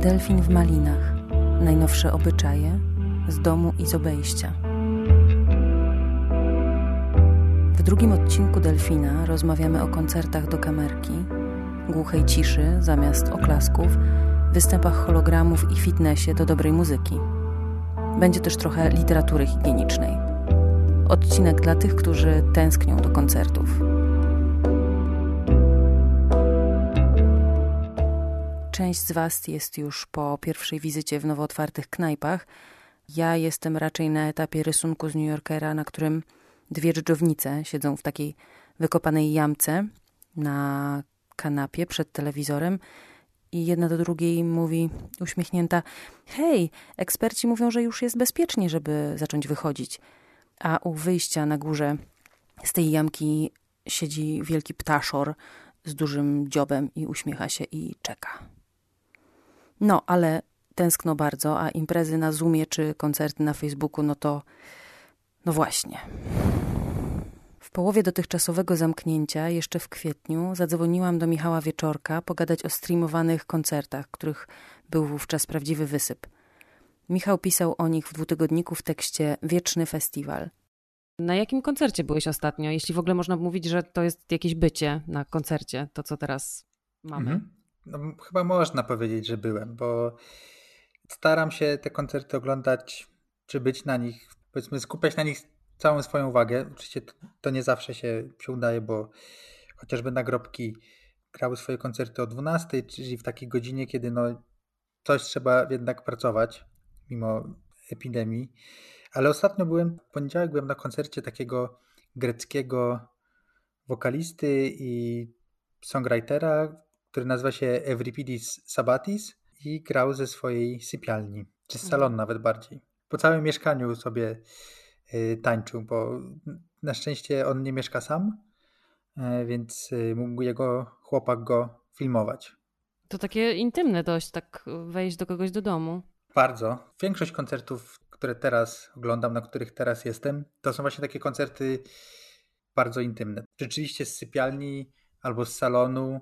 Delfin w malinach. Najnowsze obyczaje z domu i z obejścia. W drugim odcinku Delfina rozmawiamy o koncertach do kamerki, głuchej ciszy zamiast oklasków, występach hologramów i fitnessie do dobrej muzyki. Będzie też trochę literatury higienicznej. Odcinek dla tych, którzy tęsknią do koncertów. Część z Was jest już po pierwszej wizycie w nowo otwartych knajpach. Ja jestem raczej na etapie rysunku z New Yorkera, na którym dwie dżdżownice siedzą w takiej wykopanej jamce na kanapie przed telewizorem i jedna do drugiej mówi uśmiechnięta: Hej, eksperci mówią, że już jest bezpiecznie, żeby zacząć wychodzić. A u wyjścia na górze z tej jamki siedzi wielki ptaszor z dużym dziobem i uśmiecha się i czeka. No, ale tęskno bardzo, a imprezy na Zoomie czy koncerty na Facebooku, no to no właśnie. W połowie dotychczasowego zamknięcia, jeszcze w kwietniu, zadzwoniłam do Michała Wieczorka pogadać o streamowanych koncertach, których był wówczas prawdziwy wysyp. Michał pisał o nich w dwutygodniku w tekście Wieczny Festiwal. Na jakim koncercie byłeś ostatnio? Jeśli w ogóle można mówić, że to jest jakieś bycie na koncercie, to co teraz mamy. Mhm. No, chyba można powiedzieć, że byłem, bo staram się te koncerty oglądać, czy być na nich, powiedzmy, skupiać na nich całą swoją uwagę. Oczywiście to, nie zawsze się, się udaje, bo chociażby nagrobki grały swoje koncerty o 12, czyli w takiej godzinie, kiedy no, coś trzeba jednak pracować, mimo epidemii. Ale ostatnio byłem, w poniedziałek byłem na koncercie takiego greckiego wokalisty i songwritera, który nazywa się Evripidis Sabatis i grał ze swojej sypialni, czy z mhm. nawet bardziej. Po całym mieszkaniu sobie y, tańczył, bo na szczęście on nie mieszka sam, y, więc y, mógł jego chłopak go filmować. To takie intymne dość, tak wejść do kogoś do domu. Bardzo. Większość koncertów, które teraz oglądam, na których teraz jestem, to są właśnie takie koncerty bardzo intymne. Rzeczywiście z sypialni albo z salonu,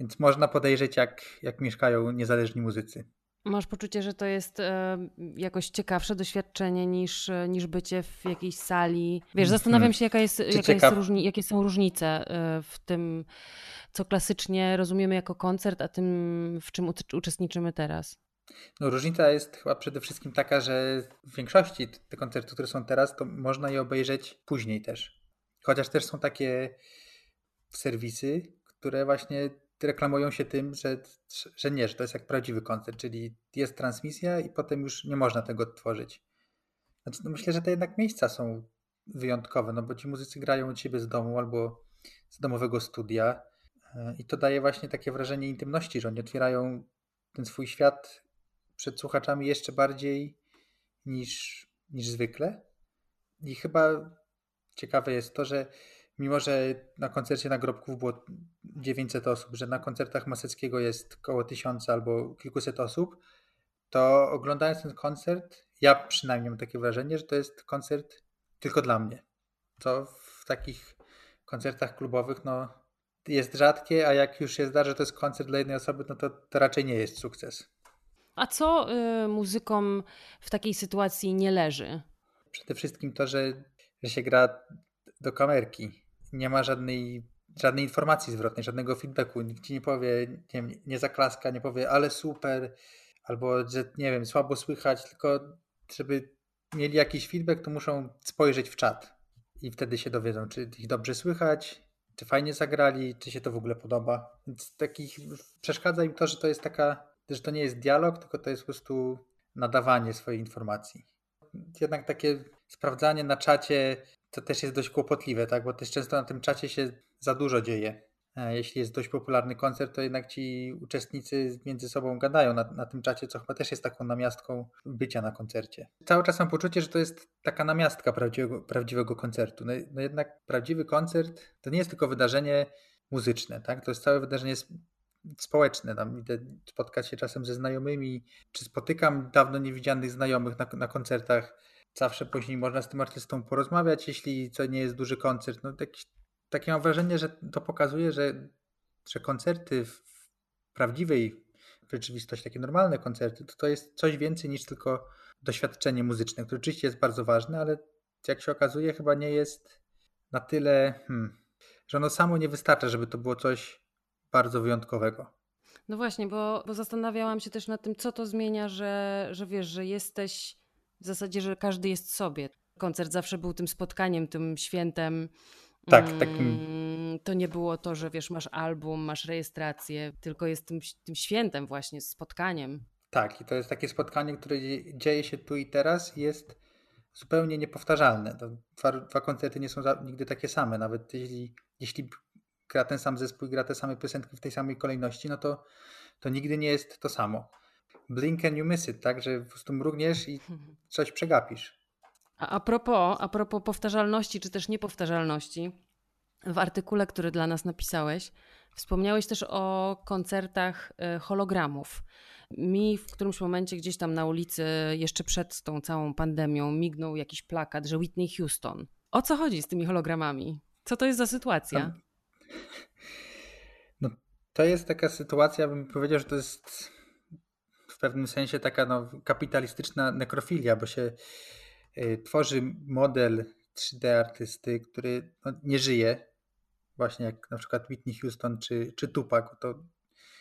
więc można podejrzeć, jak, jak mieszkają niezależni muzycy. Masz poczucie, że to jest e, jakoś ciekawsze doświadczenie niż, niż bycie w jakiejś sali. Wiesz, zastanawiam hmm. się, jaka jest, jaka jest różni, jakie są różnice e, w tym, co klasycznie rozumiemy jako koncert, a tym, w czym uczestniczymy teraz. No, różnica jest chyba przede wszystkim taka, że w większości te koncerty, które są teraz, to można je obejrzeć później też. Chociaż też są takie serwisy, które właśnie reklamują się tym, że, że nie, że to jest jak prawdziwy koncert, czyli jest transmisja i potem już nie można tego odtworzyć. Znaczy, no myślę, że te jednak miejsca są wyjątkowe, no bo ci muzycy grają od siebie z domu albo z domowego studia e, i to daje właśnie takie wrażenie intymności, że oni otwierają ten swój świat przed słuchaczami jeszcze bardziej niż, niż zwykle. I chyba ciekawe jest to, że mimo że na koncercie nagrobków było 900 osób, że na koncertach Maseckiego jest około 1000 albo kilkuset osób, to oglądając ten koncert, ja przynajmniej mam takie wrażenie, że to jest koncert tylko dla mnie. Co w takich koncertach klubowych no, jest rzadkie, a jak już się zdarzy, że to jest koncert dla jednej osoby, no to, to raczej nie jest sukces. A co y, muzykom w takiej sytuacji nie leży? Przede wszystkim to, że, że się gra do kamerki nie ma żadnej, żadnej informacji zwrotnej, żadnego feedbacku. Nikt ci nie powie, nie, nie zaklaska, nie powie, ale super, albo że nie wiem, słabo słychać, tylko żeby mieli jakiś feedback, to muszą spojrzeć w czat i wtedy się dowiedzą, czy ich dobrze słychać, czy fajnie zagrali, czy się to w ogóle podoba. Więc takich przeszkadza im to, że to jest taka, że to nie jest dialog, tylko to jest po prostu nadawanie swojej informacji. Jednak takie sprawdzanie na czacie to też jest dość kłopotliwe, tak? Bo też często na tym czacie się za dużo dzieje. E, jeśli jest dość popularny koncert, to jednak ci uczestnicy między sobą gadają na, na tym czacie, co chyba też jest taką namiastką bycia na koncercie. Cały czas mam poczucie, że to jest taka namiastka prawdziwego, prawdziwego koncertu. No, no jednak prawdziwy koncert to nie jest tylko wydarzenie muzyczne, tak? To jest całe wydarzenie społeczne. Tam idę spotkać się czasem ze znajomymi, czy spotykam dawno niewidzianych znajomych na, na koncertach zawsze później można z tym artystą porozmawiać, jeśli to nie jest duży koncert. No, tak, takie mam wrażenie, że to pokazuje, że, że koncerty w prawdziwej rzeczywistość, takie normalne koncerty, to to jest coś więcej niż tylko doświadczenie muzyczne, które oczywiście jest bardzo ważne, ale jak się okazuje, chyba nie jest na tyle, hmm, że ono samo nie wystarcza, żeby to było coś bardzo wyjątkowego. No właśnie, bo, bo zastanawiałam się też nad tym, co to zmienia, że, że wiesz, że jesteś w zasadzie, że każdy jest sobie. Koncert zawsze był tym spotkaniem, tym świętem. Tak, takim. Mm, to nie było to, że wiesz, masz album, masz rejestrację, tylko jest tym, tym świętem właśnie, spotkaniem. Tak, i to jest takie spotkanie, które dzieje się tu i teraz i jest zupełnie niepowtarzalne. Dwa, dwa koncerty nie są nigdy takie same, nawet jeśli, jeśli gra ten sam zespół i gra te same piosenki w tej samej kolejności, no to, to nigdy nie jest to samo. Blink and you miss it, tak? Że po prostu mrugniesz i coś przegapisz. A, a, propos, a propos powtarzalności, czy też niepowtarzalności, w artykule, który dla nas napisałeś, wspomniałeś też o koncertach e, hologramów. Mi w którymś momencie gdzieś tam na ulicy, jeszcze przed tą całą pandemią, mignął jakiś plakat, że Whitney Houston. O co chodzi z tymi hologramami? Co to jest za sytuacja? No, to jest taka sytuacja, bym powiedział, że to jest w pewnym sensie taka no, kapitalistyczna nekrofilia, bo się y, tworzy model 3D artysty, który no, nie żyje, właśnie jak na przykład Whitney Houston czy, czy Tupac, to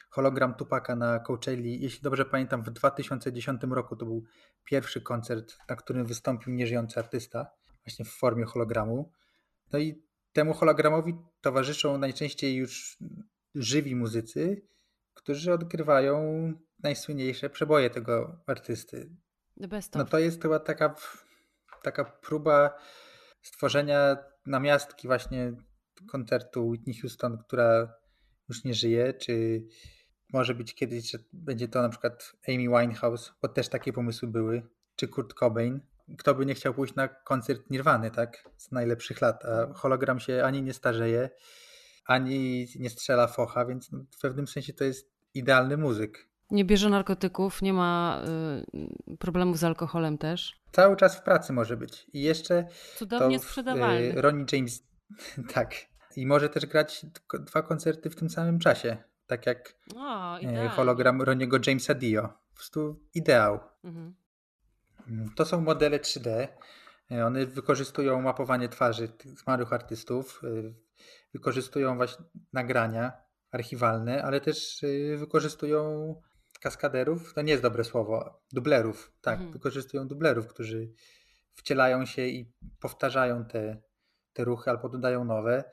hologram Tupaka na Coachelli, jeśli dobrze pamiętam, w 2010 roku to był pierwszy koncert, na którym wystąpił nieżyjący artysta, właśnie w formie hologramu. No i temu hologramowi towarzyszą najczęściej już żywi muzycy, którzy odgrywają najsłynniejsze przeboje tego artysty. No to jest chyba taka, taka próba stworzenia namiastki właśnie koncertu Whitney Houston, która już nie żyje, czy może być kiedyś, że będzie to na przykład Amy Winehouse, bo też takie pomysły były, czy Kurt Cobain. Kto by nie chciał pójść na koncert Nirwany, tak? Z najlepszych lat, a hologram się ani nie starzeje, ani nie strzela focha, więc w pewnym sensie to jest idealny muzyk. Nie bierze narkotyków, nie ma y, problemów z alkoholem też. Cały czas w pracy może być. I jeszcze. Cudownie sprzedawalny. Y, Ronnie James. tak. I może też grać dwa koncerty w tym samym czasie. Tak jak o, y, hologram Roniego Jamesa Dio. Po prostu ideał. Mhm. Mm, to są modele 3D. Y, one wykorzystują mapowanie twarzy tych zmarłych artystów, wykorzystują właśnie nagrania archiwalne, ale też wykorzystują kaskaderów, to nie jest dobre słowo, dublerów, tak, mhm. wykorzystują dublerów, którzy wcielają się i powtarzają te, te ruchy albo dodają nowe.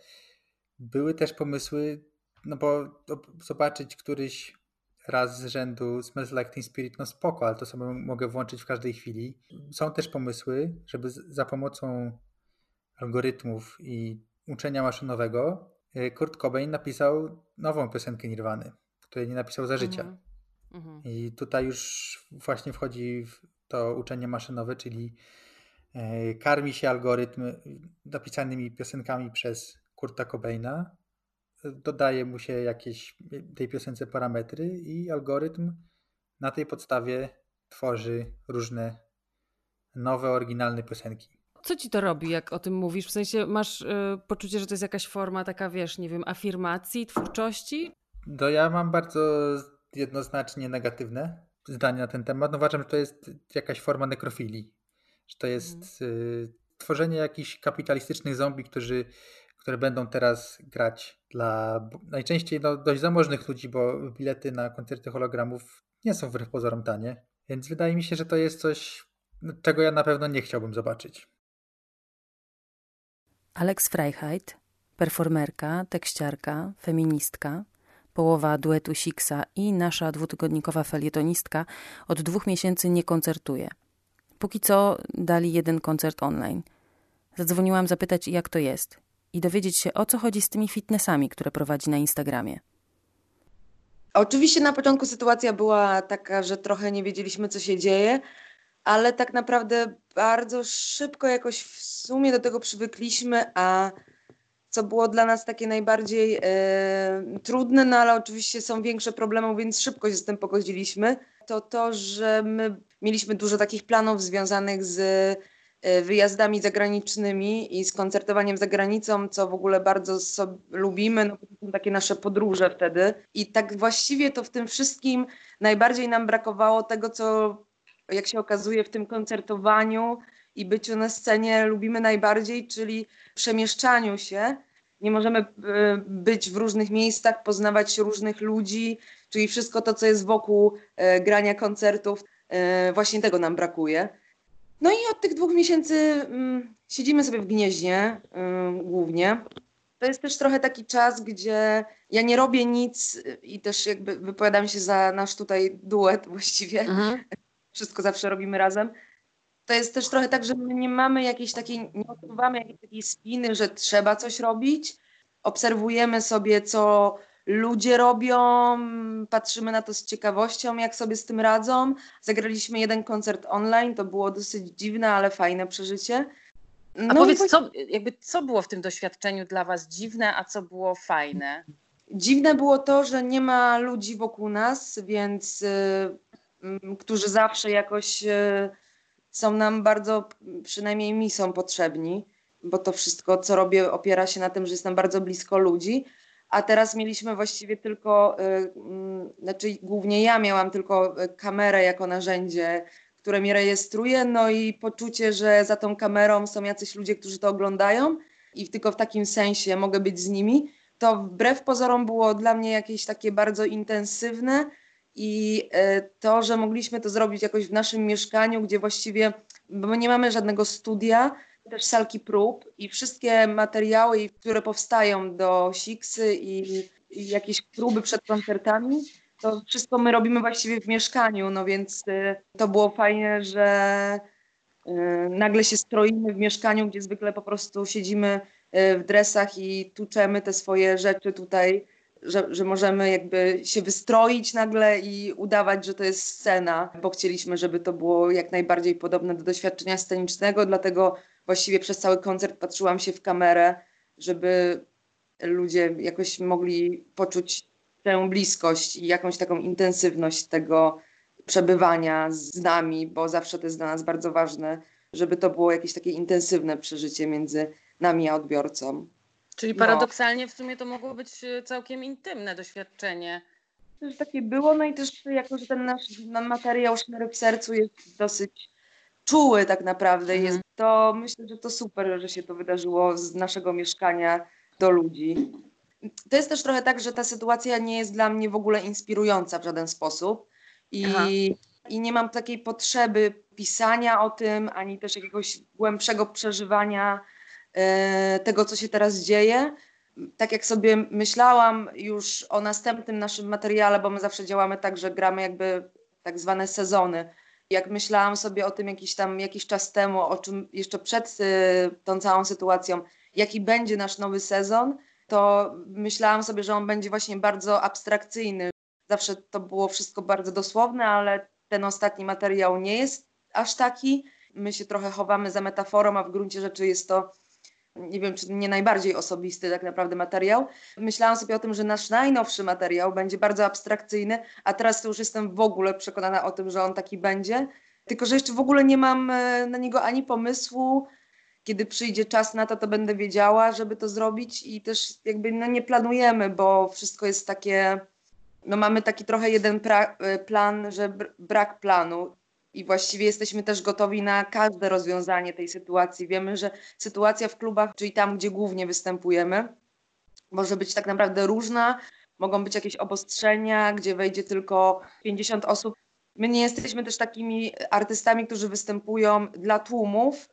Były też pomysły, no bo zobaczyć któryś raz z rzędu Smells Like Teen Spirit, no spoko, ale to sobie mogę włączyć w każdej chwili. Są też pomysły, żeby za pomocą algorytmów i uczenia maszynowego e, Kurt Cobain napisał nową piosenkę Nirwany, której nie napisał za życia. Mhm. Mhm. I tutaj już właśnie wchodzi w to uczenie maszynowe, czyli e, karmi się algorytm napisanymi piosenkami przez Kurta Cobaina, dodaje mu się jakieś tej piosence parametry i algorytm na tej podstawie tworzy różne nowe, oryginalne piosenki. Co ci to robi, jak o tym mówisz? W sensie masz y, poczucie, że to jest jakaś forma taka, wiesz, nie wiem, afirmacji, twórczości? To ja mam bardzo jednoznacznie negatywne zdania na ten temat. No uważam, że to jest jakaś forma nekrofilii. Że to jest mhm. y, tworzenie jakichś kapitalistycznych zombie, którzy, które będą teraz grać dla najczęściej no, dość zamożnych ludzi, bo bilety na koncerty hologramów nie są wbrew pozorom tanie. Więc wydaje mi się, że to jest coś, no, czego ja na pewno nie chciałbym zobaczyć. Alex Freiheit, performerka, tekściarka, feministka, Połowa duetu Sixa i nasza dwutygodnikowa felietonistka od dwóch miesięcy nie koncertuje. Póki co dali jeden koncert online. Zadzwoniłam zapytać, jak to jest i dowiedzieć się, o co chodzi z tymi fitnessami, które prowadzi na Instagramie. Oczywiście na początku sytuacja była taka, że trochę nie wiedzieliśmy, co się dzieje, ale tak naprawdę bardzo szybko jakoś w sumie do tego przywykliśmy, a co było dla nas takie najbardziej e, trudne, no ale oczywiście są większe problemy, więc szybko się z tym pogodziliśmy, to to, że my mieliśmy dużo takich planów związanych z e, wyjazdami zagranicznymi i z koncertowaniem za granicą, co w ogóle bardzo lubimy, no to są takie nasze podróże wtedy. I tak właściwie to w tym wszystkim najbardziej nam brakowało tego, co jak się okazuje w tym koncertowaniu i byciu na scenie lubimy najbardziej, czyli przemieszczaniu się. Nie możemy e, być w różnych miejscach, poznawać różnych ludzi, czyli wszystko to, co jest wokół e, grania koncertów, e, właśnie tego nam brakuje. No i od tych dwóch miesięcy mm, siedzimy sobie w gnieźnie głównie. To jest też trochę taki czas, gdzie ja nie robię nic i też jakby wypowiadam się za nasz tutaj duet właściwie. Mhm. Wszystko zawsze robimy razem to jest też trochę tak, że my nie mamy jakiejś takiej, nie odczuwamy jakiejś takiej spiny, że trzeba coś robić. Obserwujemy sobie, co ludzie robią, patrzymy na to z ciekawością, jak sobie z tym radzą. Zagraliśmy jeden koncert online, to było dosyć dziwne, ale fajne przeżycie. No a powiedz, co, jakby, co było w tym doświadczeniu dla Was dziwne, a co było fajne? Dziwne było to, że nie ma ludzi wokół nas, więc y, y, którzy zawsze jakoś y, są nam bardzo, przynajmniej mi są potrzebni, bo to wszystko, co robię, opiera się na tym, że jestem bardzo blisko ludzi. A teraz mieliśmy właściwie tylko, yy, znaczy głównie ja miałam tylko y, kamerę jako narzędzie, które mnie rejestruje, no i poczucie, że za tą kamerą są jacyś ludzie, którzy to oglądają i tylko w takim sensie mogę być z nimi. To wbrew pozorom było dla mnie jakieś takie bardzo intensywne, i e, to, że mogliśmy to zrobić jakoś w naszym mieszkaniu, gdzie właściwie, bo nie mamy żadnego studia, też salki prób i wszystkie materiały, które powstają do Siksy i, i jakieś próby przed koncertami, to wszystko my robimy właściwie w mieszkaniu, no więc e, to było fajnie, że e, nagle się stroimy w mieszkaniu, gdzie zwykle po prostu siedzimy w dresach i tuczemy te swoje rzeczy tutaj że, że możemy jakby się wystroić nagle i udawać, że to jest scena, bo chcieliśmy, żeby to było jak najbardziej podobne do doświadczenia scenicznego, dlatego właściwie przez cały koncert patrzyłam się w kamerę, żeby ludzie jakoś mogli poczuć tę bliskość i jakąś taką intensywność tego przebywania z nami, bo zawsze to jest dla nas bardzo ważne, żeby to było jakieś takie intensywne przeżycie między nami a odbiorcą. Czyli no. paradoksalnie w sumie to mogło być e, całkiem intymne doświadczenie. Też takie było, no i też jako, że ten nasz materiał Szmerek w sercu jest dosyć czuły tak naprawdę, mhm. jest, to myślę, że to super, że się to wydarzyło z naszego mieszkania do ludzi. To jest też trochę tak, że ta sytuacja nie jest dla mnie w ogóle inspirująca w żaden sposób i, i nie mam takiej potrzeby pisania o tym, ani też jakiegoś głębszego przeżywania tego, co się teraz dzieje. Tak jak sobie myślałam już o następnym naszym materiale, bo my zawsze działamy tak, że gramy jakby tak zwane sezony. Jak myślałam sobie o tym jakiś tam jakiś czas temu, o czym jeszcze przed e, tą całą sytuacją, jaki będzie nasz nowy sezon, to myślałam sobie, że on będzie właśnie bardzo abstrakcyjny. Zawsze to było wszystko bardzo dosłowne, ale ten ostatni materiał nie jest aż taki. My się trochę chowamy za metaforą, a w gruncie rzeczy jest to nie wiem, czy nie najbardziej osobisty tak naprawdę materiał. Myślałam sobie o tym, że nasz najnowszy materiał będzie bardzo abstrakcyjny, a teraz to już jestem w ogóle przekonana o tym, że on taki będzie. Tylko, że jeszcze w ogóle nie mam e, na niego ani pomysłu. Kiedy przyjdzie czas na to, to będę wiedziała, żeby to zrobić i też jakby no nie planujemy, bo wszystko jest takie, no mamy taki trochę jeden e, plan, że brak planu i właściwie jesteśmy też gotowi na każde rozwiązanie tej sytuacji. Wiemy, że sytuacja w klubach, czyli tam, gdzie głównie występujemy, może być tak naprawdę różna. Mogą być jakieś obostrzenia, gdzie wejdzie tylko 50 osób. My nie jesteśmy też takimi artystami, którzy występują dla tłumów,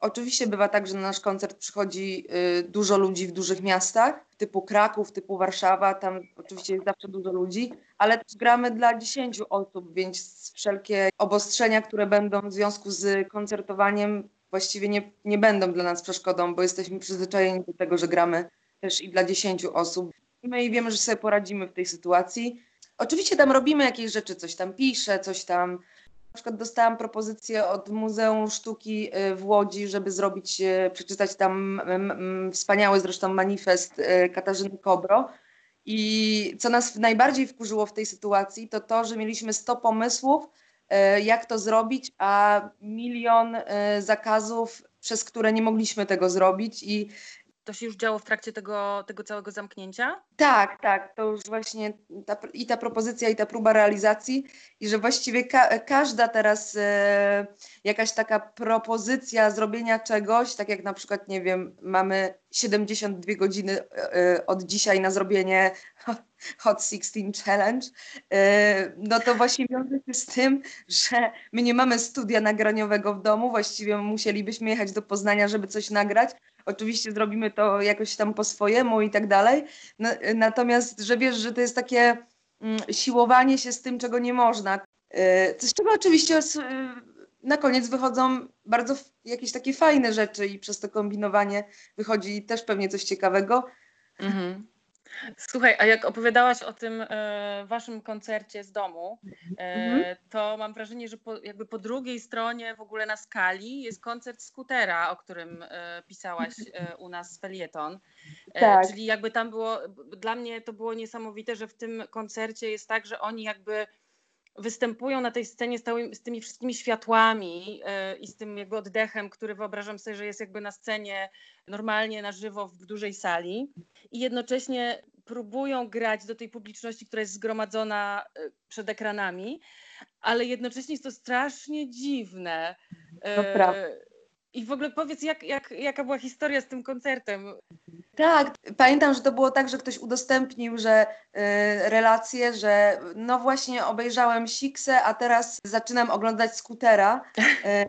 Oczywiście bywa tak, że na nasz koncert przychodzi y, dużo ludzi w dużych miastach, typu Kraków, typu Warszawa, tam oczywiście jest zawsze dużo ludzi, ale też gramy dla 10 osób, więc wszelkie obostrzenia, które będą w związku z koncertowaniem właściwie nie, nie będą dla nas przeszkodą, bo jesteśmy przyzwyczajeni do tego, że gramy też i dla 10 osób. My i wiemy, że sobie poradzimy w tej sytuacji. Oczywiście tam robimy jakieś rzeczy, coś tam piszę, coś tam na przykład dostałam propozycję od Muzeum Sztuki y, w Łodzi, żeby zrobić, y, przeczytać tam wspaniały zresztą manifest y, Katarzyny Kobro. I co nas najbardziej wkurzyło w tej sytuacji, to to, że mieliśmy 100 pomysłów jak to zrobić, a milion zakazów, przez które nie mogliśmy tego zrobić i to się już działo w trakcie tego, tego całego zamknięcia? Tak, tak. To już właśnie ta, i ta propozycja, i ta próba realizacji, i że właściwie ka każda teraz e, jakaś taka propozycja zrobienia czegoś, tak jak na przykład, nie wiem, mamy 72 godziny e, e, od dzisiaj na zrobienie Hot 16 Challenge, no to właśnie wiąże się z tym, że my nie mamy studia nagraniowego w domu, właściwie musielibyśmy jechać do Poznania, żeby coś nagrać, Oczywiście zrobimy to jakoś tam po swojemu i tak dalej. Natomiast, że wiesz, że to jest takie mm, siłowanie się z tym, czego nie można. Y, z czego oczywiście y, na koniec wychodzą bardzo jakieś takie fajne rzeczy i przez to kombinowanie wychodzi też pewnie coś ciekawego. Mhm. Słuchaj, a jak opowiadałaś o tym e, waszym koncercie z domu, e, mhm. to mam wrażenie, że po, jakby po drugiej stronie w ogóle na skali jest koncert Skutera, o którym e, pisałaś e, u nas felieton. E, tak. Czyli jakby tam było, dla mnie to było niesamowite, że w tym koncercie jest tak, że oni jakby występują na tej scenie z, z tymi wszystkimi światłami yy, i z tym jakby oddechem, który wyobrażam sobie, że jest jakby na scenie normalnie na żywo w dużej sali i jednocześnie próbują grać do tej publiczności, która jest zgromadzona e, przed ekranami, ale jednocześnie jest to strasznie dziwne. Prawda. I w ogóle powiedz, jak, jak, jaka była historia z tym koncertem? Tak, pamiętam, że to było tak, że ktoś udostępnił, że y, relację, że no właśnie obejrzałem Siksę, a teraz zaczynam oglądać skutera. Y,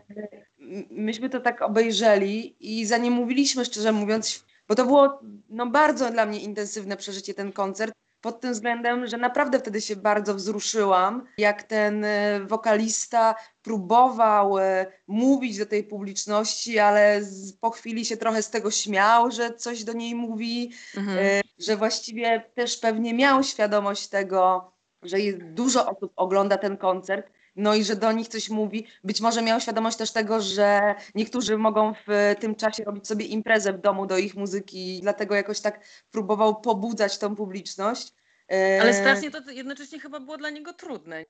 myśmy to tak obejrzeli i za nie mówiliśmy, szczerze mówiąc, bo to było no, bardzo dla mnie intensywne przeżycie ten koncert pod tym względem, że naprawdę wtedy się bardzo wzruszyłam, jak ten e, wokalista próbował e, mówić do tej publiczności, ale po chwili się trochę z tego śmiał, że coś do niej mówi, mhm. E, że właściwie też pewnie miał świadomość tego, że dużo osób ogląda ten koncert, no i że do nich coś mówi. Być może miał świadomość też tego, że niektórzy mogą w tym czasie robić sobie imprezę w domu do ich muzyki, dlatego jakoś tak próbował pobudzać tą publiczność. Ale e, strasznie to jednocześnie chyba było dla niego trudne.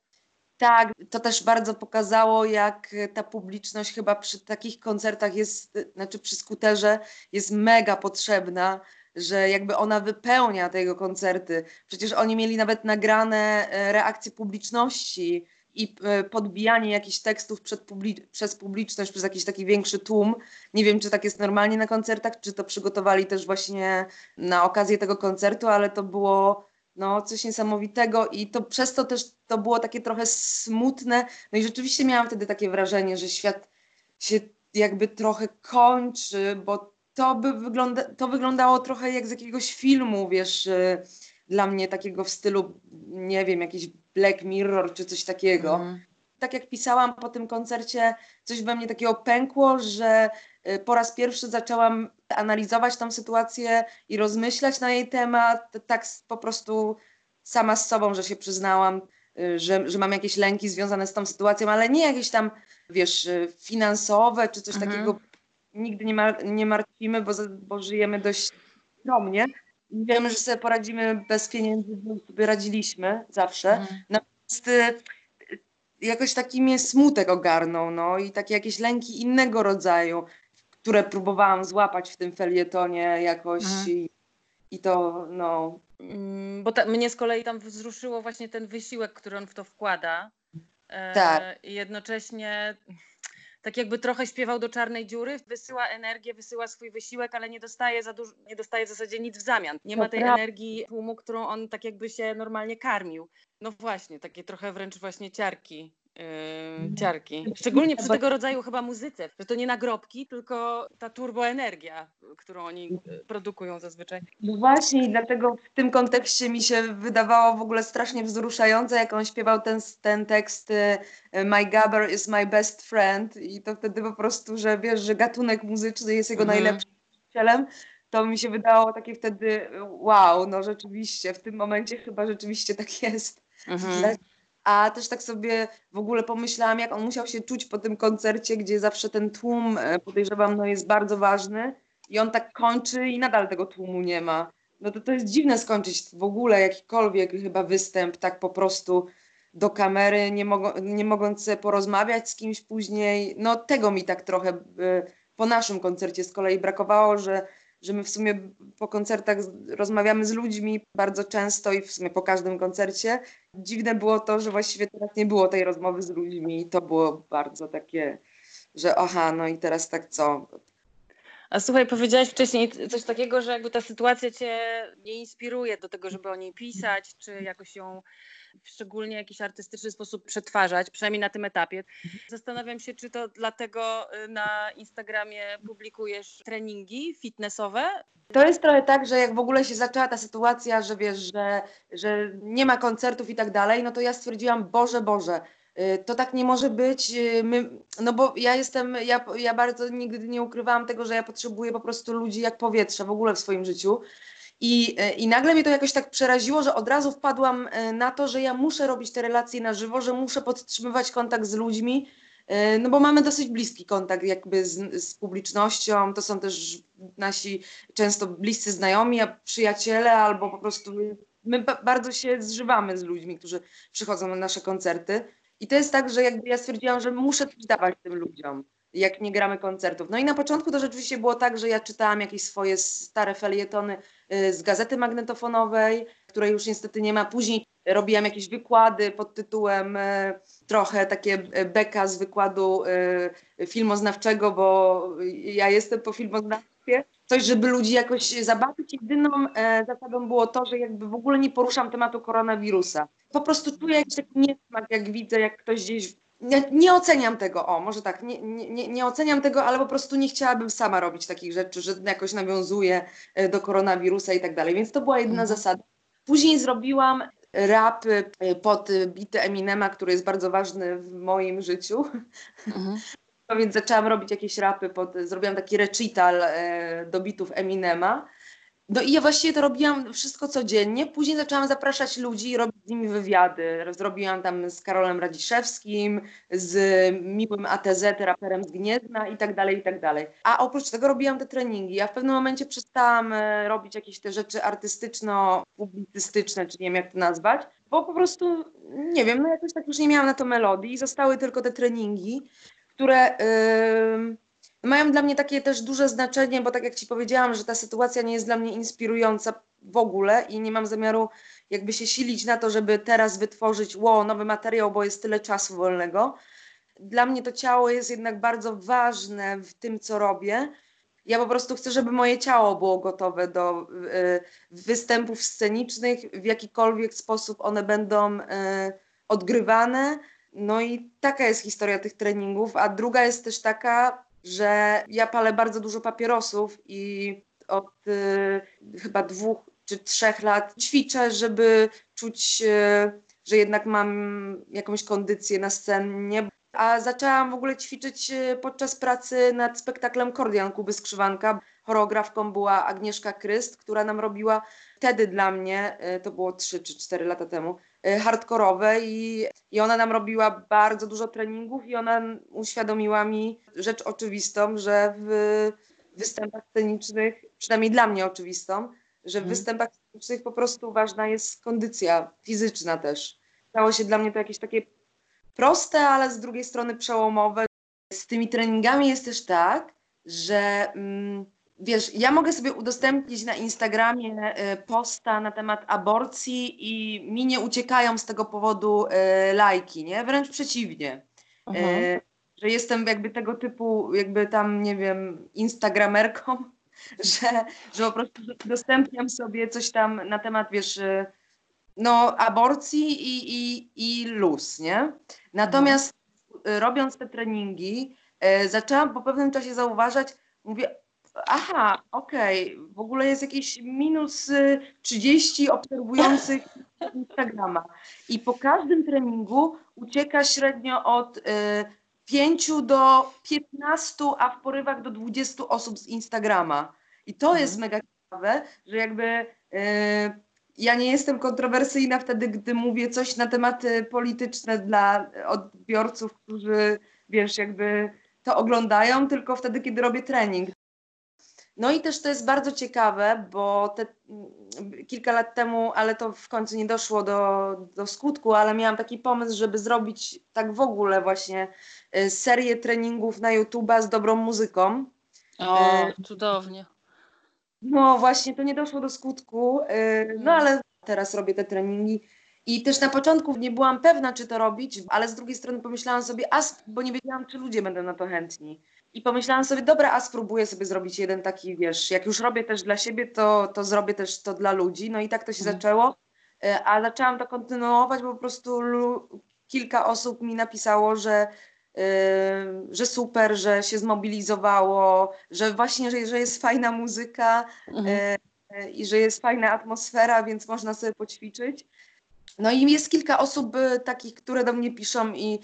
Tak, to też bardzo pokazało, jak ta publiczność chyba przy takich koncertach jest, znaczy przy skuterze jest mega potrzebna, że jakby ona wypełnia tego koncerty. Przecież oni mieli nawet nagrane e, reakcje publiczności i e, podbijanie jakichś tekstów publi przez publiczność, przez jakiś taki większy tłum. Nie wiem, czy tak jest normalnie na koncertach, czy to przygotowali też właśnie na okazję tego koncertu, ale to było no, coś niesamowitego i to przez to też to było takie trochę smutne. No i rzeczywiście miałam wtedy takie wrażenie, że świat się jakby trochę kończy, bo to by wygląda, to wyglądało trochę jak z jakiegoś filmu, wiesz, y, dla mnie takiego w stylu, nie wiem, jakiś Black Mirror czy coś takiego. Mm. Tak jak pisałam po tym koncercie, coś we mnie takiego pękło, że y, po raz pierwszy zaczęłam analizować tą sytuację i rozmyślać na jej temat, tak po prostu sama z sobą, że się przyznałam, y, że, że mam jakieś lęki związane z tą sytuacją, ale nie jakieś tam, wiesz, finansowe czy coś mhm. takiego. Nigdy nie, mar nie martwimy, bo, bo żyjemy dość skromnie wiemy, że sobie poradzimy bez pieniędzy, bo sobie radziliśmy zawsze. Mhm. Natomiast y, jakoś taki mnie smutek ogarnął, no i takie jakieś lęki innego rodzaju, które próbowałam złapać w tym felietonie jakoś mhm. i, i to, no... Mm, bo ta, mnie z kolei tam wzruszyło właśnie ten wysiłek, który on w to wkłada. E, tak. I jednocześnie tak jakby trochę śpiewał do czarnej dziury, wysyła energię, wysyła swój wysiłek, ale nie dostaje za dużo, nie dostaje w zasadzie nic w zamian. Nie ma tej energii tłumu, którą on tak jakby się normalnie karmił. No właśnie, takie trochę wręcz właśnie ciarki Yy, ciarki. Szczególnie przy tego rodzaju chyba muzyce, że to nie nagrobki, tylko ta turboenergia, którą oni yy, produkują zazwyczaj. No właśnie i dlatego w tym kontekście mi się wydawało w ogóle strasznie wzruszające, jak on śpiewał ten, ten tekst yy, My Gabber is my best friend i to wtedy po prostu, że wiesz, że gatunek muzyczny jest jego mhm. najlepszym przyjacielem, to mi się wydawało takie wtedy wow, no rzeczywiście, w tym momencie chyba rzeczywiście tak jest. Mhm. A też tak sobie w ogóle pomyślałam, jak on musiał się czuć po tym koncercie, gdzie zawsze ten tłum, e, podejrzewam, no jest bardzo ważny i on tak kończy i nadal tego tłumu nie ma. No to to jest dziwne skończyć w ogóle jakikolwiek chyba występ tak po prostu do kamery, nie, mogą, nie mogąc porozmawiać z kimś później. No tego mi tak trochę y, po naszym koncercie z kolei brakowało, że, że my w sumie po koncertach rozmawiamy z ludźmi bardzo często i w sumie po każdym koncercie. Dziwne było to, że właściwie teraz nie było tej rozmowy z ludźmi i to było bardzo takie, że aha, no i teraz tak co? A słuchaj, powiedziałaś wcześniej coś takiego, że jakby ta sytuacja cię nie inspiruje do tego, żeby o niej pisać, czy jakoś ją w szczególnie jakiś artystyczny sposób przetwarzać, przynajmniej na tym etapie. Zastanawiam się, czy to dlatego y, na Instagramie publikujesz treningi fitnessowe? To jest trochę tak, że jak w ogóle się zaczęła ta sytuacja, że wiesz, że, że nie ma koncertów i tak dalej, no to ja stwierdziłam, Boże, Boże, y, to tak nie może być, y, my, no bo ja jestem, ja, ja bardzo nigdy nie ukrywałam tego, że ja potrzebuję po prostu ludzi jak powietrze w ogóle w swoim życiu i, e, I nagle mnie to jakoś tak przeraziło, że od razu wpadłam e, na to, że ja muszę robić te relacje na żywo, że muszę podtrzymywać kontakt z ludźmi, e, no bo mamy dosyć bliski kontakt jakby z, z publicznością, to są też nasi często bliscy znajomi, a przyjaciele albo po prostu my bardzo się zżywamy z ludźmi, którzy przychodzą na nasze koncerty. I to jest tak, że jakby ja stwierdziłam, że muszę coś dawać tym ludziom jak nie gramy koncertów. No i na początku to rzeczywiście było tak, że ja czytałam jakieś swoje stare felietony y, z gazety magnetofonowej, której już niestety nie ma. Później robiłam jakieś wykłady pod tytułem y, trochę takie y, beka z wykładu filmoznawczego, bo ja jestem po filmoznawstwie. Coś, żeby ludzi jakoś zabawić. Jedyną e, zasadą było to, że jakby w ogóle nie poruszam tematu koronawirusa. Po prostu czuję jakiś taki niesmak, jak widzę, jak ktoś gdzieś nie, nie, oceniam tego, o, może tak, nie, nie, nie oceniam tego, ale po prostu nie chciałabym sama robić takich rzeczy, że jakoś nawiązuje e, do koronawirusa i tak dalej, więc to była jedna mhm. zasada. Później zrobiłam rap e, pod bity Eminema, który jest bardzo ważny w moim życiu. Mhm. No więc zaczęłam robić jakieś rapy, pod, zrobiłam taki recital e, do bitów Eminema. No i ja właściwie to robiłam wszystko codziennie. Później zaczęłam zapraszać ludzi i robić z nimi wywiady. Zrobiłam tam z Karolem Radziszewskim, z miłym ATZ, raperem z Gniezna i tak dalej, i tak dalej. A oprócz tego robiłam te treningi. Ja w pewnym momencie przestałam e, robić jakieś te rzeczy artystyczno-publicystyczne, czy nie wiem jak to nazwać, bo po prostu, nie wiem, no jakoś tak już nie miałam na to melodii i zostały tylko te treningi, które... Yy mają dla mnie takie też duże znaczenie, bo tak jak Ci powiedziałam, że ta sytuacja nie jest dla mnie inspirująca w ogóle i nie mam zamiaru jakby się silić na to, żeby teraz wytworzyć ło, nowy materiał, bo jest tyle czasu wolnego. Dla mnie to ciało jest jednak bardzo ważne w tym, co robię. Ja po prostu chcę, żeby moje ciało było gotowe do y, występów scenicznych, w jakikolwiek sposób one będą y, odgrywane. No i taka jest historia tych treningów, a druga jest też taka, że ja palę bardzo dużo papierosów i od y, chyba dwóch czy trzech lat ćwiczę, żeby czuć, y, że jednak mam jakąś kondycję na scenie. A zaczęłam w ogóle ćwiczyć y, podczas pracy nad spektaklem Kordian Kuby Skrzywanka. Choreografką była Agnieszka Kryst, która nam robiła wtedy dla mnie, y, to było 3 czy 4 lata temu, hardkorowe i, i ona nam robiła bardzo dużo treningów i ona uświadomiła mi rzecz oczywistą, że w występach scenicznych, przynajmniej dla mnie oczywistą, że w hmm. występach scenicznych po prostu ważna jest kondycja fizyczna też. Stało się dla mnie to jakieś takie proste, ale z drugiej strony przełomowe. Z tymi treningami jest też tak, że mm, wiesz, ja mogę sobie udostępnić na Instagramie e, posta na temat aborcji i mi nie uciekają z tego powodu e, lajki, nie? Wręcz przeciwnie. Mhm. Że jestem jakby tego typu, jakby tam, nie wiem, instagramerką, że, że po prostu udostępniam sobie coś tam na temat, wiesz, no aborcji i, i, i luz, nie? Natomiast mhm. robiąc te treningi, zaczęłam po pewnym czasie zauważać, mówię, aha, okej, okay. w ogóle jest jakieś minus 30 y, obserwujących Instagrama. I po każdym treningu ucieka średnio od y, 5 do 15, a w porywach do 20 osób z Instagrama. I to mhm. jest mega ciekawe, że jakby y, ja nie jestem kontrowersyjna wtedy, gdy mówię coś na tematy polityczne dla odbiorców, którzy wiesz, jakby to oglądają, tylko wtedy, kiedy robię trening. No i też to jest bardzo ciekawe, bo te, mm, kilka lat temu, ale to w końcu nie doszło do, do skutku, ale miałam taki pomysł, żeby zrobić tak w ogóle właśnie y, serię treningów na YouTube'a z dobrą muzyką. O, cudownie. No właśnie, to nie doszło do skutku, y, no ale teraz robię te treningi. I też na początku nie byłam pewna, czy to robić, ale z drugiej strony pomyślałam sobie, a, bo nie wiedziałam, czy ludzie będą na to chętni. I pomyślałam sobie, dobra, a spróbuję sobie zrobić jeden taki, wiesz, jak już robię też dla siebie, to, to zrobię też to dla ludzi. No i tak to się mhm. zaczęło. Y, a zaczęłam to kontynuować, bo po prostu kilka osób mi napisało, że że super, że się zmobilizowało, że właśnie, że, że jest fajna muzyka mhm. E, i że jest fajna atmosfera, więc można sobie poćwiczyć. No i jest kilka osób e, takich, które do mnie piszą i,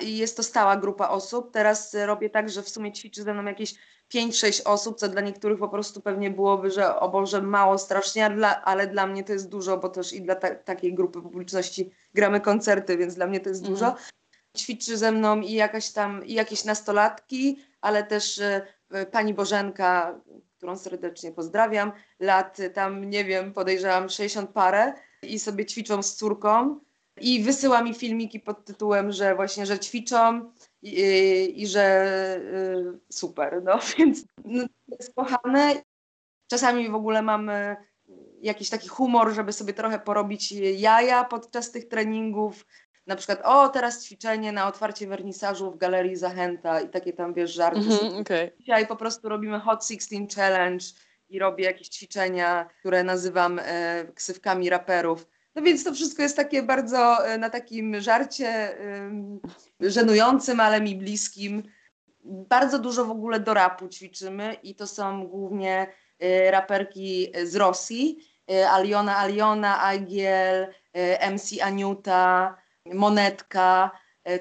i jest to stała grupa osób. Teraz robię tak, że w sumie ćwiczy ze mną jakieś 5-6 osób, co dla niektórych po prostu pewnie byłoby, że o Boże, mało strasznie, ale dla mnie to jest dużo, bo też i dla ta takiej grupy publiczności gramy koncerty, więc dla mnie to jest mhm. dużo ćwiczy ze mną i jakaś tam, i jakieś nastolatki, ale też e, pani Bożenka, którą serdecznie pozdrawiam, lat tam, nie wiem, podejrzewam 60 parę i sobie ćwiczą z córką i wysyła mi filmiki pod tytułem, że właśnie, że ćwiczą i, i że y, super, no więc no, jest kochane. Czasami w ogóle mamy jakiś taki humor, żeby sobie trochę porobić jaja podczas tych treningów, na przykład, o teraz ćwiczenie na otwarcie wernisażu w Galerii Zachęta i takie tam, wiesz, żarty. Mm-hmm, okay. Dzisiaj po prostu robimy Hot 16 Challenge i robię jakieś ćwiczenia, które nazywam e, ksywkami raperów. No więc to wszystko jest takie bardzo e, na takim żarcie żenującym, ale mi bliskim. Bardzo dużo w ogóle do rapu ćwiczymy i to są głównie e, raperki z Rosji. Aliona Aliona, Agiel, MC Aniuta, Monetka.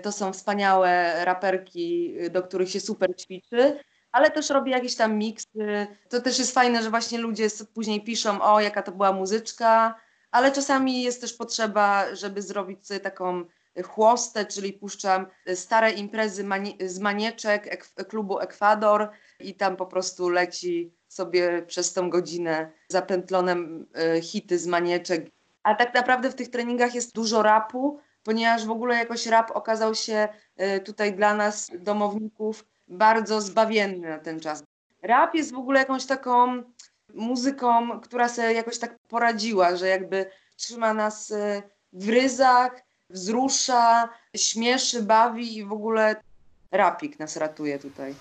To są wspaniałe raperki, do których się super ćwiczy, ale też robię jakieś tam miksy. To też jest fajne, że właśnie ludzie później piszą, o jaka to była muzyczka, ale czasami jest też potrzeba, żeby zrobić sobie taką chłostę, czyli puszczam stare imprezy mani z manieczek ek klubu Ekwador i tam po prostu leci sobie przez tą godzinę zapętlone e, hity z manieczek. A tak naprawdę w tych treningach jest dużo rapu, ponieważ w ogóle jakoś rap okazał się e, tutaj dla nas, domowników, bardzo zbawienny na ten czas. Rap jest w ogóle jakąś taką muzyką, która sobie jakoś tak poradziła, że jakby trzyma nas e, w ryzach, wzrusza, śmieszy, bawi i w ogóle rapik nas ratuje tutaj.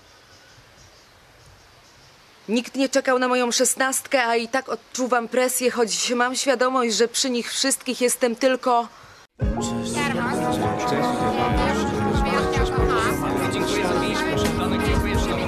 Nikt nie czekał na moją szesnastkę, a i tak odczuwam presję, choć mam świadomość, że przy nich wszystkich jestem tylko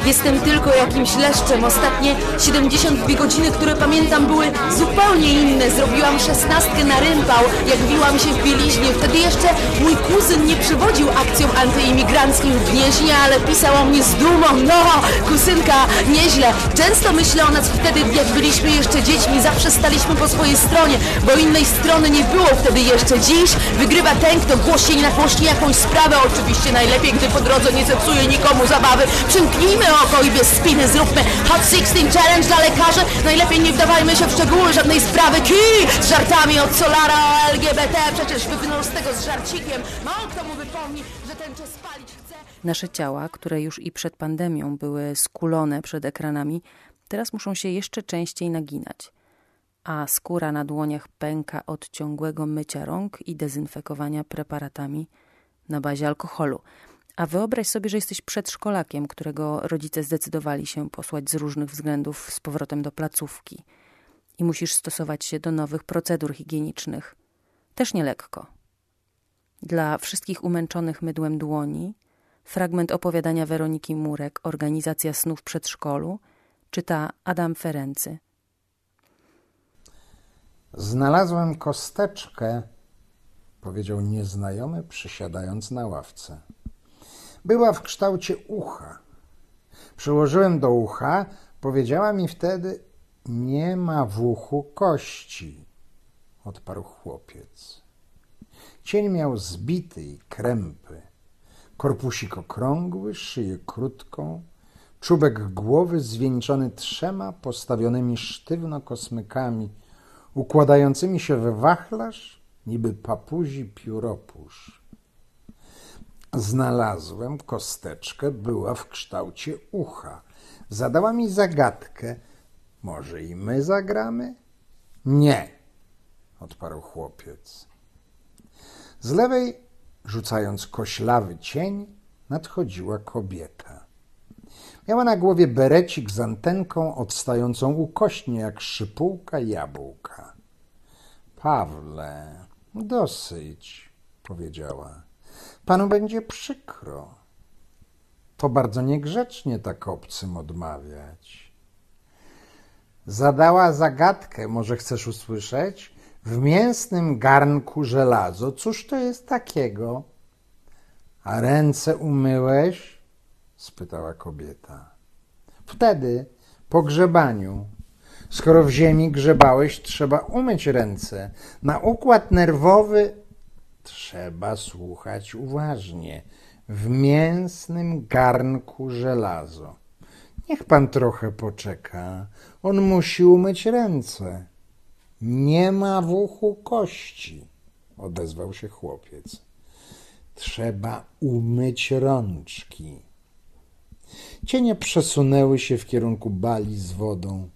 Jestem tylko jakimś leszczem. Ostatnie 72 godziny, które pamiętam, były zupełnie inne. Zrobiłam szesnastkę na rympał, jak wiłam się w bieliźnie. Wtedy jeszcze mój kuzyn nie przywodził akcjom antyimigranckim w Gnieźnie, ale pisał o mnie z dumą. No, kuzynka, nieźle. Często myślę o nas wtedy, jak byliśmy jeszcze dziećmi. Zawsze staliśmy po swojej stronie, bo innej strony nie było wtedy jeszcze. Dziś wygrywa ten, kto głośniej nagłośni jakąś sprawę. Oczywiście najlepiej, gdy po drodze nie zepsuje nikomu zabawy. Przymknijmy oko i bez spiny zróbmy Hot 16 Challenge dla lekarzy. Najlepiej nie wdawajmy się w szczegóły żadnej sprawy. Ki! Z żartami od Solara LGBT. Przecież wypłynął z tego z żarcikiem. Mało kto mu wypomni, że ten czas spalić chce. Nasze ciała, które już i przed pandemią były skulone przed ekranami, teraz muszą się jeszcze częściej naginać a skóra na dłoniach pęka od ciągłego mycia rąk i dezynfekowania preparatami na bazie alkoholu. A wyobraź sobie, że jesteś przedszkolakiem, którego rodzice zdecydowali się posłać z różnych względów z powrotem do placówki i musisz stosować się do nowych procedur higienicznych. Też nie lekko. Dla wszystkich umęczonych mydłem dłoni, fragment opowiadania Weroniki Murek, Organizacja snów przedszkolu, czyta Adam Ferency. Znalazłem kosteczkę, powiedział nieznajomy, przysiadając na ławce. Była w kształcie ucha. Przyłożyłem do ucha, powiedziała mi wtedy: Nie ma w uchu kości, odparł chłopiec. Cień miał zbity i krępy, korpusik okrągły, szyję krótką, czubek głowy zwieńczony trzema postawionymi sztywno kosmykami, układającymi się we wachlarz, niby papuzi pióropusz. Znalazłem kosteczkę, była w kształcie ucha. Zadała mi zagadkę. Może i my zagramy? Nie, odparł chłopiec. Z lewej, rzucając koślawy cień, nadchodziła kobieta. Miała na głowie berecik z antenką odstającą ukośnie jak szypułka jabłka. Pawle, dosyć, powiedziała. Panu będzie przykro. To bardzo niegrzecznie tak obcym odmawiać. Zadała zagadkę, może chcesz usłyszeć? W mięsnym garnku żelazo. Cóż to jest takiego? A ręce umyłeś? spytała kobieta. Wtedy, po grzebaniu, skoro w ziemi grzebałeś, trzeba umyć ręce. Na układ nerwowy trzeba słuchać uważnie. W mięsnym garnku żelazo. Niech pan trochę poczeka. On musi umyć ręce. Nie ma w uchu kości, odezwał się chłopiec. Trzeba umyć rączki. Cienie przesunęły się w kierunku bali z wodą.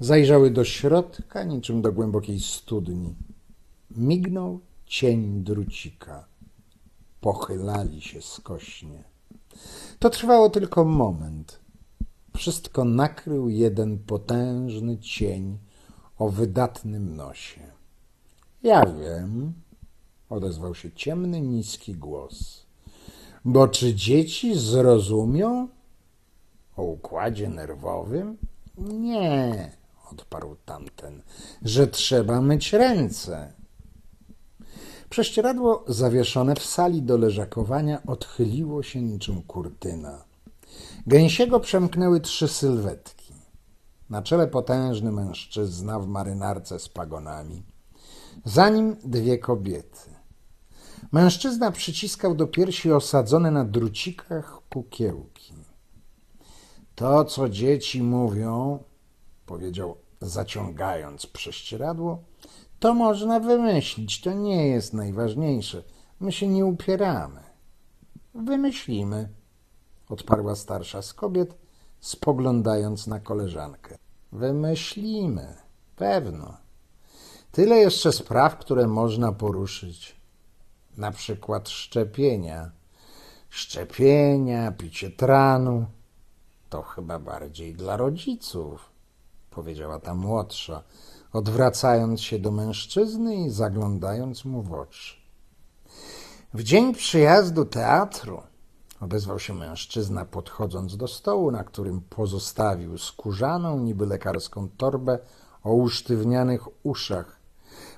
Zajrzały do środka, niczym do głębokiej studni. Mignął cień drucika. Pochylali się skośnie. To trwało tylko moment. Wszystko nakrył jeden potężny cień o wydatnym nosie. Ja wiem, odezwał się ciemny, niski głos. Bo czy dzieci zrozumią o układzie nerwowym? Nie, odparł tamten, że trzeba myć ręce. Prześcieradło zawieszone w sali do leżakowania odchyliło się niczym kurtyna. Gęsiego przemknęły trzy sylwetki. Na czele potężny mężczyzna w marynarce z pagonami. Za nim dwie kobiety. Mężczyzna przyciskał do piersi osadzone na drucikach kukiełki. To, co dzieci mówią, powiedział zaciągając prześcieradło, to można wymyślić, to nie jest najważniejsze. My się nie upieramy. Wymyślimy, odparła starsza z kobiet, spoglądając na koleżankę. Wymyślimy, pewno. Tyle jeszcze spraw, które można poruszyć. Na przykład szczepienia. Szczepienia, picie tranu. To chyba bardziej dla rodziców, powiedziała ta młodsza, odwracając się do mężczyzny i zaglądając mu w oczy. W dzień przyjazdu teatru odezwał się mężczyzna, podchodząc do stołu, na którym pozostawił skórzaną, niby lekarską torbę o usztywnianych uszach.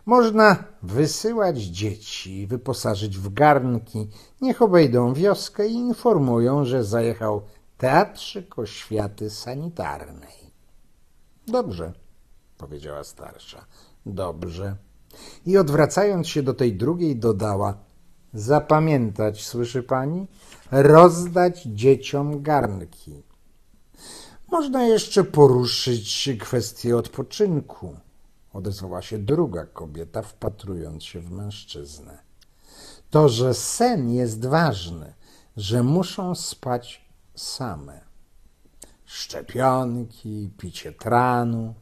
Można wysyłać dzieci, wyposażyć w garnki, niech obejdą wioskę i informują, że zajechał teatrzyk oświaty sanitarnej. Dobrze, powiedziała starsza. Dobrze. I odwracając się do tej drugiej, dodała: Zapamiętać, słyszy pani? Rozdać dzieciom garnki. Można jeszcze poruszyć kwestię odpoczynku, odezwała się druga kobieta, wpatrując się w mężczyznę. To, że sen jest ważny, że muszą spać same. Szczepionki, picie tranu,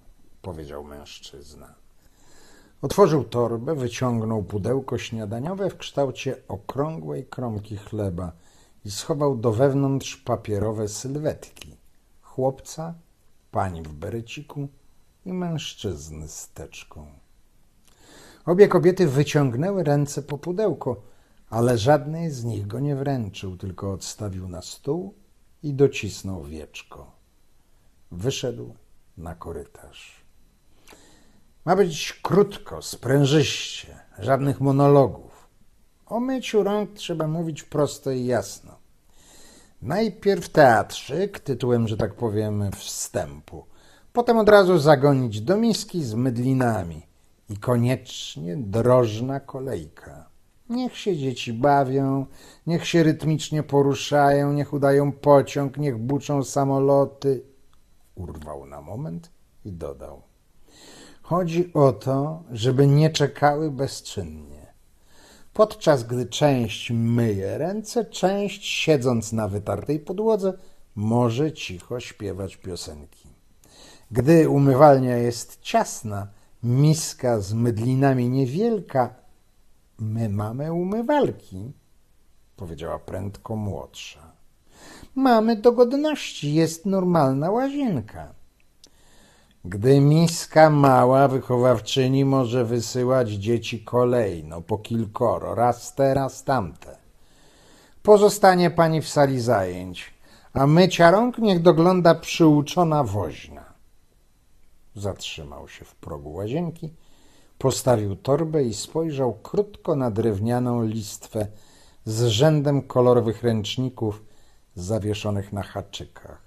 powiedział mężczyzna. Otworzył torbę, wyciągnął pudełko śniadaniowe w kształcie okrągłej kromki chleba i schował do wewnątrz papierowe sylwetki chłopca, pani w bereciku i mężczyzny z teczką. Obie kobiety wyciągnęły ręce po pudełko, ale żadnej z nich go nie wręczył, tylko odstawił na stół i docisnął wieczko. Wyszedł na korytarz. Ma być krótko, sprężyście, żadnych monologów. O myciu rąk trzeba mówić prosto i jasno. Najpierw teatrzyk, tytułem, że tak powiem, wstępu. Potem od razu zagonić do miski z mydlinami. I koniecznie drożna kolejka. Niech się dzieci bawią, niech się rytmicznie poruszają, niech udają pociąg, niech buczą samoloty. Urwał na moment i dodał. Chodzi o to, żeby nie czekały bezczynnie. Podczas gdy część myje ręce, część siedząc na wytartej podłodze może cicho śpiewać piosenki. Gdy umywalnia jest ciasna, miska z mydlinami niewielka, my mamy umywalki, powiedziała prędko młodsza. Mamy dogodności, jest normalna łazienka. Gdy miska mała wychowawczyni może wysyłać dzieci kolejno, po kilkoro, raz te, raz tamte. Pozostanie pani w sali zajęć, a mycia rąk niech dogląda przyuczona woźna. Zatrzymał się w progu łazienki, postawił torbę i spojrzał krótko na drewnianą listwę z rzędem kolorowych ręczników zawieszonych na haczykach.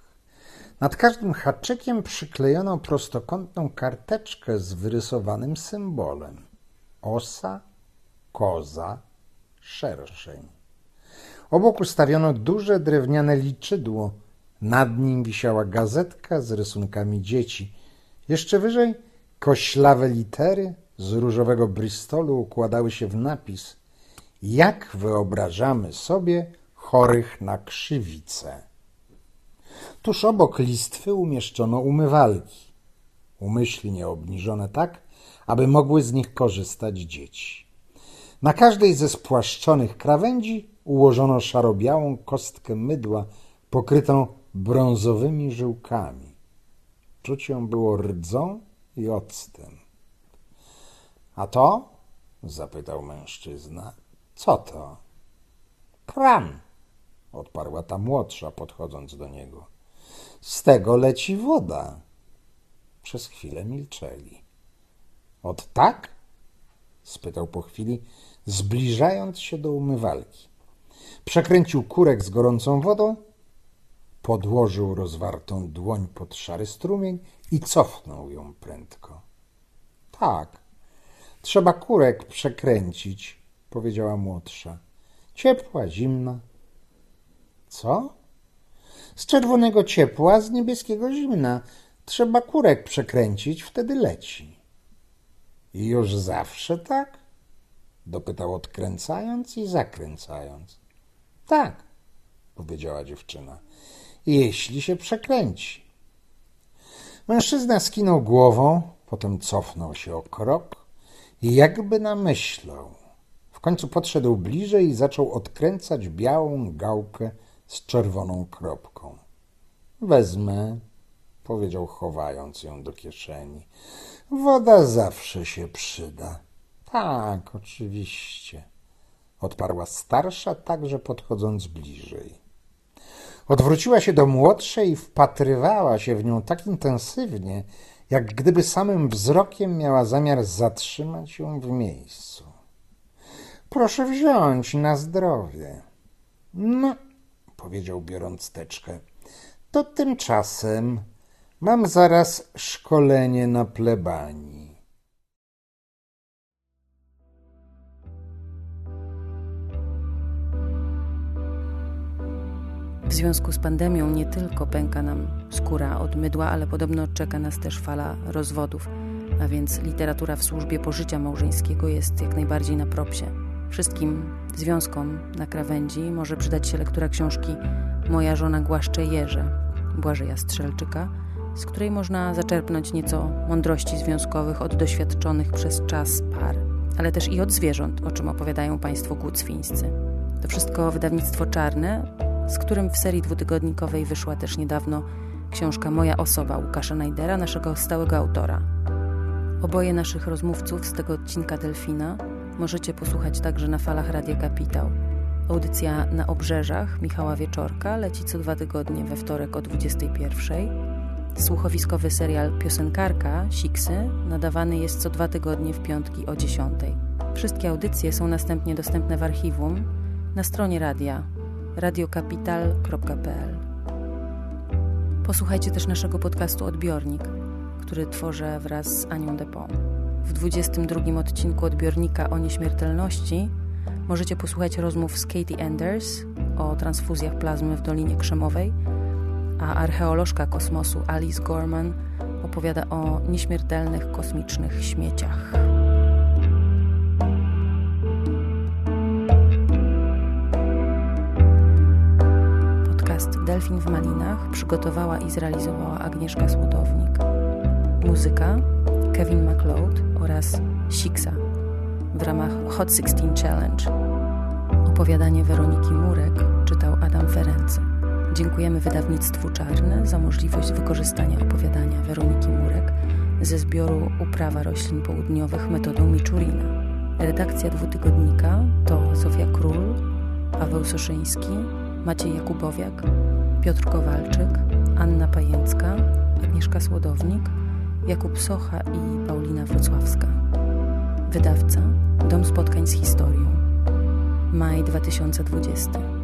Nad każdym haczykiem przyklejono prostokątną karteczkę z wyrysowanym symbolem. Osa, koza, szerszeń. Obok ustawiono duże drewniane liczydło. Nad nim wisiała gazetka z rysunkami dzieci. Jeszcze wyżej koślawe litery z różowego Bristolu układały się w napis Jak wyobrażamy sobie chorych na krzywicę. Tuż obok listwy umieszczono umywalki, umyślnie obniżone tak, aby mogły z nich korzystać dzieci. Na każdej ze spłaszczonych krawędzi ułożono szarobiałą kostkę mydła pokrytą brązowymi żyłkami. Czuć ją było rdzą i octem. A to? zapytał mężczyzna. Co to? Kran, odparła ta młodsza, podchodząc do niego. Z tego leci woda. Przez chwilę milczeli. Od tak? spytał po chwili, zbliżając się do umywalki. Przekręcił kurek z gorącą wodą, podłożył rozwartą dłoń pod szary strumień i cofnął ją prędko. Tak, trzeba kurek przekręcić, powiedziała młodsza. Ciepła, zimna. Co? Z czerwonego ciepła, z niebieskiego zimna. Trzeba kurek przekręcić, wtedy leci. I już zawsze tak? Dopytał odkręcając i zakręcając. Tak, powiedziała dziewczyna. Jeśli się przekręci. Mężczyzna skinął głową, potem cofnął się o krok i jakby namyślał. W końcu podszedł bliżej i zaczął odkręcać białą gałkę z czerwoną kropką. Wezmę, powiedział, chowając ją do kieszeni. Woda zawsze się przyda. Tak, oczywiście, odparła starsza, także podchodząc bliżej. Odwróciła się do młodszej i wpatrywała się w nią tak intensywnie, jak gdyby samym wzrokiem miała zamiar zatrzymać ją w miejscu. Proszę wziąć na zdrowie. No, powiedział biorąc teczkę. To tymczasem mam zaraz szkolenie na plebanii. W związku z pandemią nie tylko pęka nam skóra od mydła, ale podobno czeka nas też fala rozwodów, a więc literatura w służbie pożycia małżeńskiego jest jak najbardziej na propsie. Wszystkim związkom na krawędzi może przydać się lektura książki Moja żona głaszcze jeże Błażeja Strzelczyka, z której można zaczerpnąć nieco mądrości związkowych od doświadczonych przez czas par, ale też i od zwierząt, o czym opowiadają Państwo Gucwińscy. To wszystko wydawnictwo czarne, z którym w serii dwutygodnikowej wyszła też niedawno książka Moja osoba Łukasza Najdera, naszego stałego autora. Oboje naszych rozmówców z tego odcinka Delfina możecie posłuchać także na falach Radia Kapitał. Audycja na obrzeżach Michała Wieczorka leci co dwa tygodnie we wtorek o 21. Słuchowiskowy serial Piosenkarka Siksy nadawany jest co dwa tygodnie w piątki o 10. Wszystkie audycje są następnie dostępne w archiwum na stronie radia radiokapital.pl. Posłuchajcie też naszego podcastu Odbiornik, który tworzę wraz z Anią Depon. W 22 odcinku odbiornika o nieśmiertelności Możecie posłuchać rozmów z Katie Anders o transfuzjach plazmy w Dolinie Krzemowej, a archeolożka kosmosu Alice Gorman opowiada o nieśmiertelnych kosmicznych śmieciach. Podcast Delfin w Malinach przygotowała i zrealizowała Agnieszka Słodownik. Muzyka Kevin MacLeod oraz Siksa w ramach Hot 16 Challenge. Opowiadanie Weroniki Murek czytał Adam Ferency. Dziękujemy wydawnictwu Czarne za możliwość wykorzystania opowiadania Weroniki Murek ze zbioru Uprawa roślin południowych metodą Miczurina. Redakcja dwutygodnika to Sofia Król, Paweł Soszyński, Maciej Jakubowiak, Piotr Kowalczyk, Anna Pajęcka, Agnieszka Słodownik, Jakub Socha i Paulina Wrocławska. Wydawca Dom Spotkań z Historią. Maj 2020.